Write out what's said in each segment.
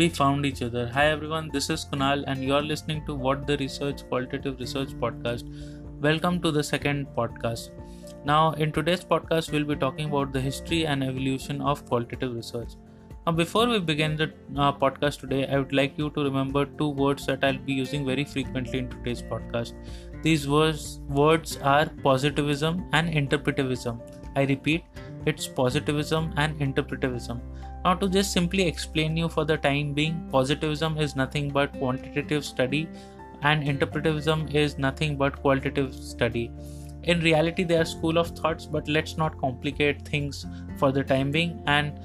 we found each other. Hi everyone, this is Kunal, and you're listening to What the Research Qualitative Research Podcast. Welcome to the second podcast. Now, in today's podcast, we'll be talking about the history and evolution of qualitative research. Now, before we begin the uh, podcast today, I would like you to remember two words that I'll be using very frequently in today's podcast. These words, words are positivism and interpretivism. I repeat, it's positivism and interpretivism. Now, to just simply explain you for the time being, positivism is nothing but quantitative study, and interpretivism is nothing but qualitative study. In reality, they are school of thoughts, but let's not complicate things for the time being. And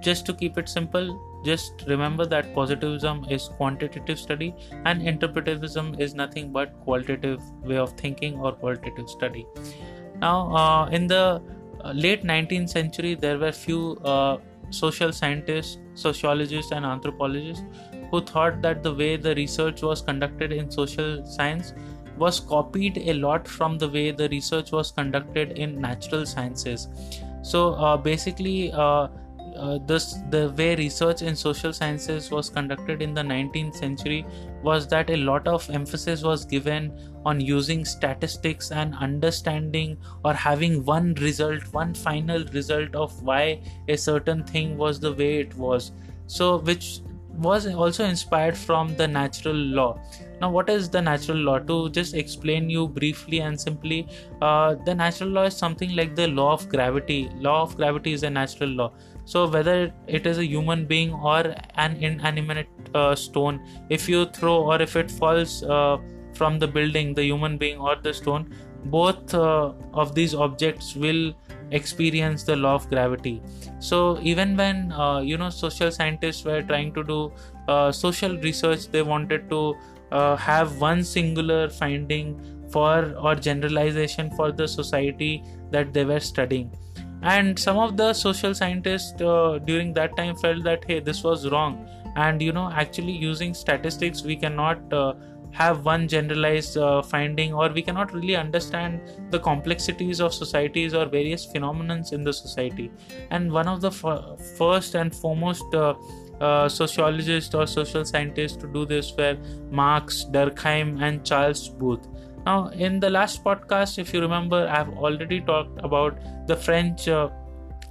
just to keep it simple, just remember that positivism is quantitative study and interpretivism is nothing but qualitative way of thinking or qualitative study. Now, uh, in the uh, late 19th century, there were few uh, social scientists, sociologists, and anthropologists who thought that the way the research was conducted in social science was copied a lot from the way the research was conducted in natural sciences. So uh, basically, uh, uh, this the way research in social sciences was conducted in the 19th century was that a lot of emphasis was given on using statistics and understanding or having one result one final result of why a certain thing was the way it was. So which was also inspired from the natural law. Now what is the natural law? To just explain you briefly and simply uh, the natural law is something like the law of gravity. Law of gravity is a natural law so whether it is a human being or an inanimate uh, stone if you throw or if it falls uh, from the building the human being or the stone both uh, of these objects will experience the law of gravity. So even when uh, you know social scientists were trying to do uh, social research they wanted to uh, have one singular finding for or generalization for the society that they were studying and some of the social scientists uh, during that time felt that hey this was wrong and you know actually using statistics we cannot uh, have one generalized uh, finding or we cannot really understand the complexities of societies or various phenomena in the society and one of the f- first and foremost uh, uh, sociologists or social scientists to do this were Marx, Durkheim, and Charles Booth. Now, in the last podcast, if you remember, I've already talked about the French uh,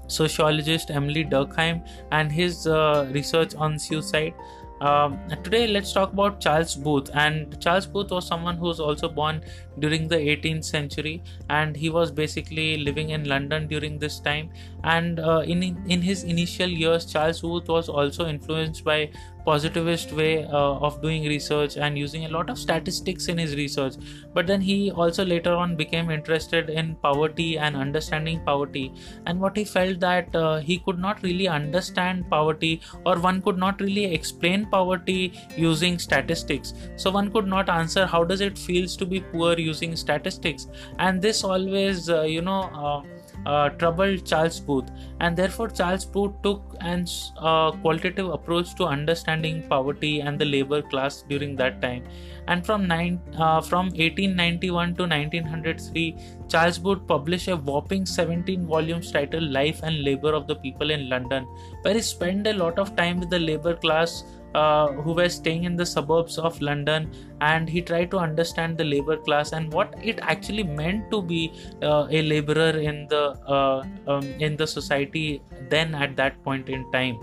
sociologist Emile Durkheim and his uh, research on suicide. Um, today, let's talk about Charles Booth. And Charles Booth was someone who was also born during the 18th century, and he was basically living in London during this time. And uh, in in his initial years, Charles Booth was also influenced by positivist way uh, of doing research and using a lot of statistics in his research. But then he also later on became interested in poverty and understanding poverty. And what he felt that uh, he could not really understand poverty or one could not really explain poverty using statistics. So one could not answer how does it feels to be poor using statistics? And this always uh, you know uh, troubled Charles Booth, and therefore Charles Booth took an uh, qualitative approach to understanding poverty and the labor class during that time. And from nine, uh, from 1891 to 1903, Charles Booth published a whopping 17 volumes titled "Life and Labor of the People in London," where he spent a lot of time with the labor class uh, who were staying in the suburbs of London, and he tried to understand the labor class and what it actually meant to be uh, a laborer in the uh, um, in the society then at that point in time.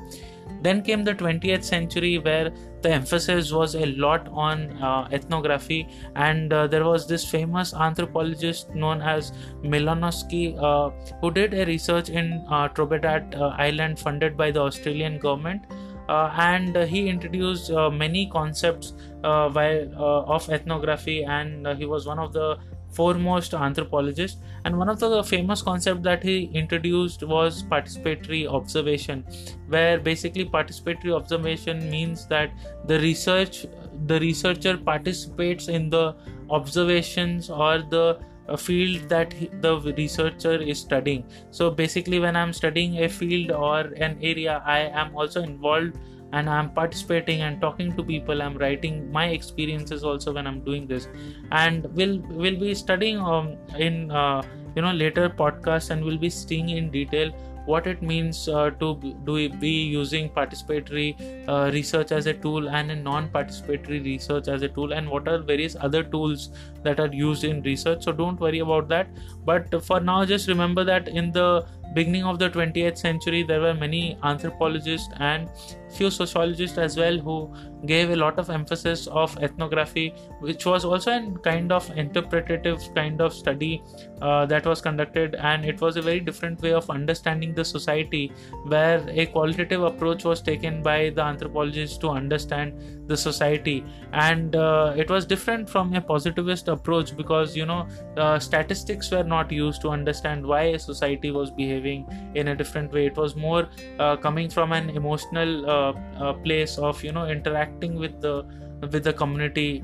Then came the 20th century, where the emphasis was a lot on uh, ethnography, and uh, there was this famous anthropologist known as Malinowski uh, who did a research in uh, Trobriand Island funded by the Australian government uh, and he introduced uh, many concepts uh, of ethnography and he was one of the foremost anthropologists. And one of the famous concepts that he introduced was participatory observation where basically participatory observation means that the research the researcher participates in the observations or the a field that the researcher is studying. So basically when i'm studying a field or an area i am also involved and i'm participating and talking to people. I'm writing my experiences also when i'm doing this. And we'll we'll be studying um, in uh, you know later podcasts and we'll be seeing in detail what it means uh, to do be using participatory uh, research as a tool and a non-participatory research as a tool and what are various other tools that are used in research. So don't worry about that. But for now just remember that in the beginning of the 20th century there were many anthropologists and few sociologists as well who gave a lot of emphasis of ethnography which was also a kind of interpretative kind of study uh, that was conducted. And it was a very different way of understanding the society where a qualitative approach was taken by the anthropologists to understand the society. And uh, it was different from a positivist approach because you know uh, statistics were not used to understand why a society was behaving in a different way. It was more uh, coming from an emotional uh, uh, place of you know interacting with the with the community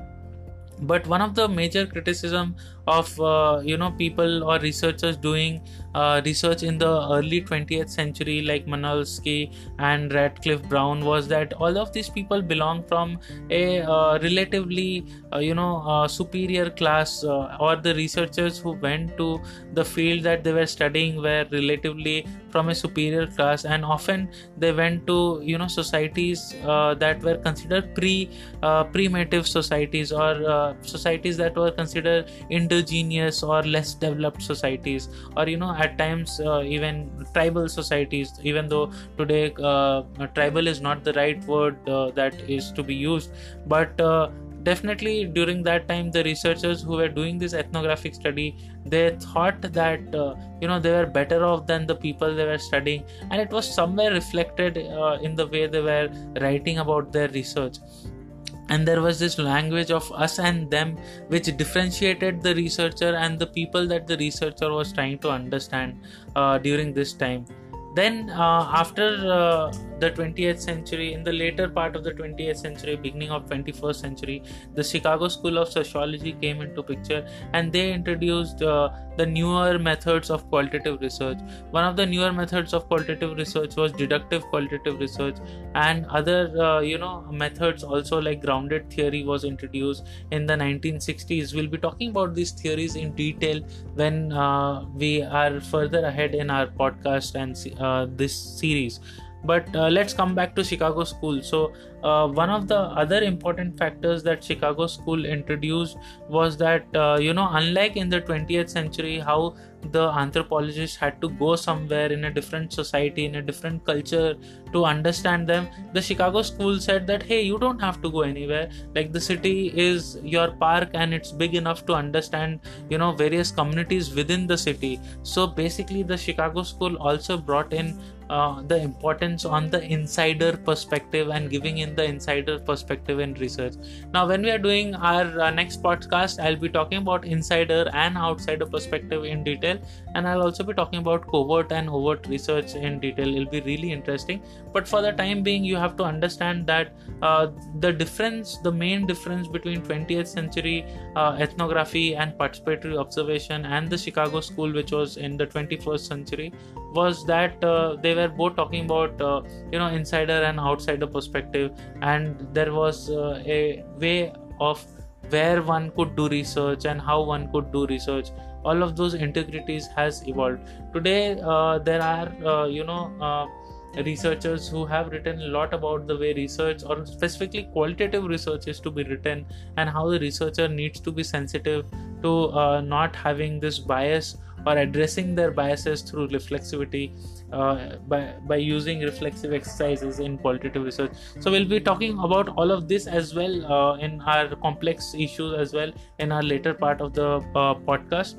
but one of the major criticism of uh, you know people or researchers doing uh, research in the early 20th century like Malinowski and Radcliffe Brown was that all of these people belong from a uh, relatively uh, you know uh, superior class uh, or the researchers who went to the field that they were studying were relatively from a superior class and often they went to you know societies that were considered pre primitive societies or societies that were considered indigenous or less developed societies or you know at times uh, even tribal societies even though today uh, tribal is not the right word uh, that is to be used. But uh, definitely during that time the researchers who were doing this ethnographic study they thought that uh, you know they were better off than the people they were studying. And it was somewhere reflected uh, in the way they were writing about their research. And there was this language of us and them which differentiated the researcher and the people that the researcher was trying to understand uh, during this time. Then uh, after uh, the 20th century in the later part of the 20th century beginning of 21st century the chicago school of sociology came into picture and they introduced uh, the newer methods of qualitative research. One of the newer methods of qualitative research was deductive qualitative research and other uh, you know methods also like grounded theory was introduced in the 1960s we'll be talking about these theories in detail when uh, we are further ahead in our podcast and uh, this series but uh, let's come back to chicago school. So uh, one of the other important factors that chicago school introduced was that uh, you know unlike in the 20th century how the anthropologists had to go somewhere in a different society in a different culture to understand them the chicago school said that hey you don't have to go anywhere. Like the city is your park and it's big enough to understand you know various communities within the city. So basically the chicago school also brought in uh, the importance on the insider perspective and giving in the insider perspective in research. Now, when we are doing our uh, next podcast, I'll be talking about insider and outsider perspective in detail, and I'll also be talking about covert and overt research in detail. It'll be really interesting. But for the time being, you have to understand that uh, the difference, the main difference between 20th century uh, ethnography and participatory observation and the Chicago School, which was in the 21st century, was that uh, they were both talking about uh, you know insider and outsider perspective. And there was uh, a way of where one could do research and how one could do research. All of those integrities has evolved. Today uh, there are uh, you know uh, researchers who have written a lot about the way research or specifically qualitative research is to be written and how the researcher needs to be sensitive to not having this bias or addressing their biases through reflexivity uh, by, by using reflexive exercises in qualitative research. So, we'll be talking about all of this as well uh, in our complex issues as well in our later part of the uh, podcast.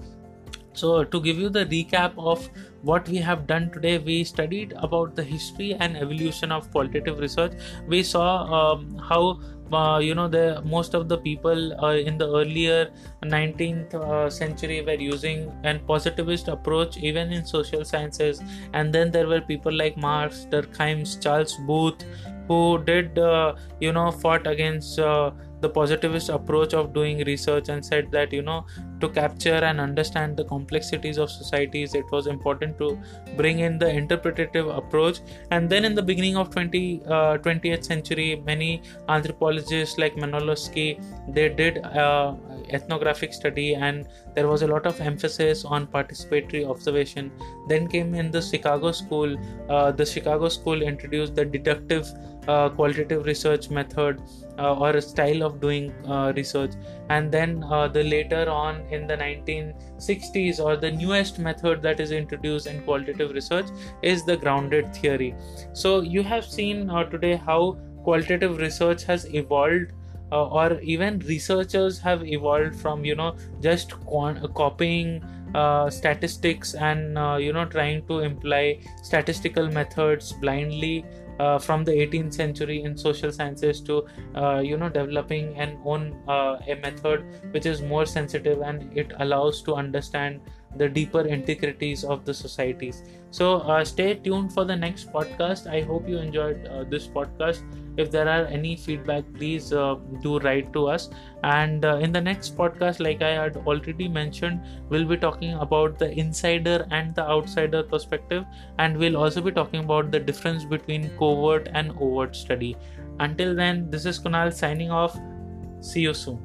So, to give you the recap of what we have done today, we studied about the history and evolution of qualitative research. We saw um, how uh, you know the most of the people uh, in the earlier 19th uh, century were using an positivist approach even in social sciences. And then there were people like marx durkheim charles booth who did uh, you know fought against uh, the positivist approach of doing research and said that you know to capture and understand the complexities of societies it was important to bring in the interpretative approach. And then in the beginning of 20 uh, 20th century many anthropologists like Malinowski they did uh, ethnographic study and there was a lot of emphasis on participatory observation. Then came in the chicago school. Uh, the chicago school introduced the deductive uh, qualitative research method uh, or a style of doing uh, research. And then uh, the later on in the 1960s or the newest method that is introduced in qualitative research is the grounded theory. So you have seen uh, today how qualitative research has evolved uh, or even researchers have evolved from you know just copying uh, statistics and uh, you know trying to imply statistical methods blindly uh, from the 18th century in social sciences to uh, you know developing an own uh, a method which is more sensitive and it allows to understand the deeper integrities of the societies. So uh, stay tuned for the next podcast. I hope you enjoyed uh, this podcast. If there are any feedback please uh, do write to us. And uh, in the next podcast like i had already mentioned we'll be talking about the insider and the outsider perspective. And we'll also be talking about the difference between covert and overt study. Until then this is kunal signing off. See you soon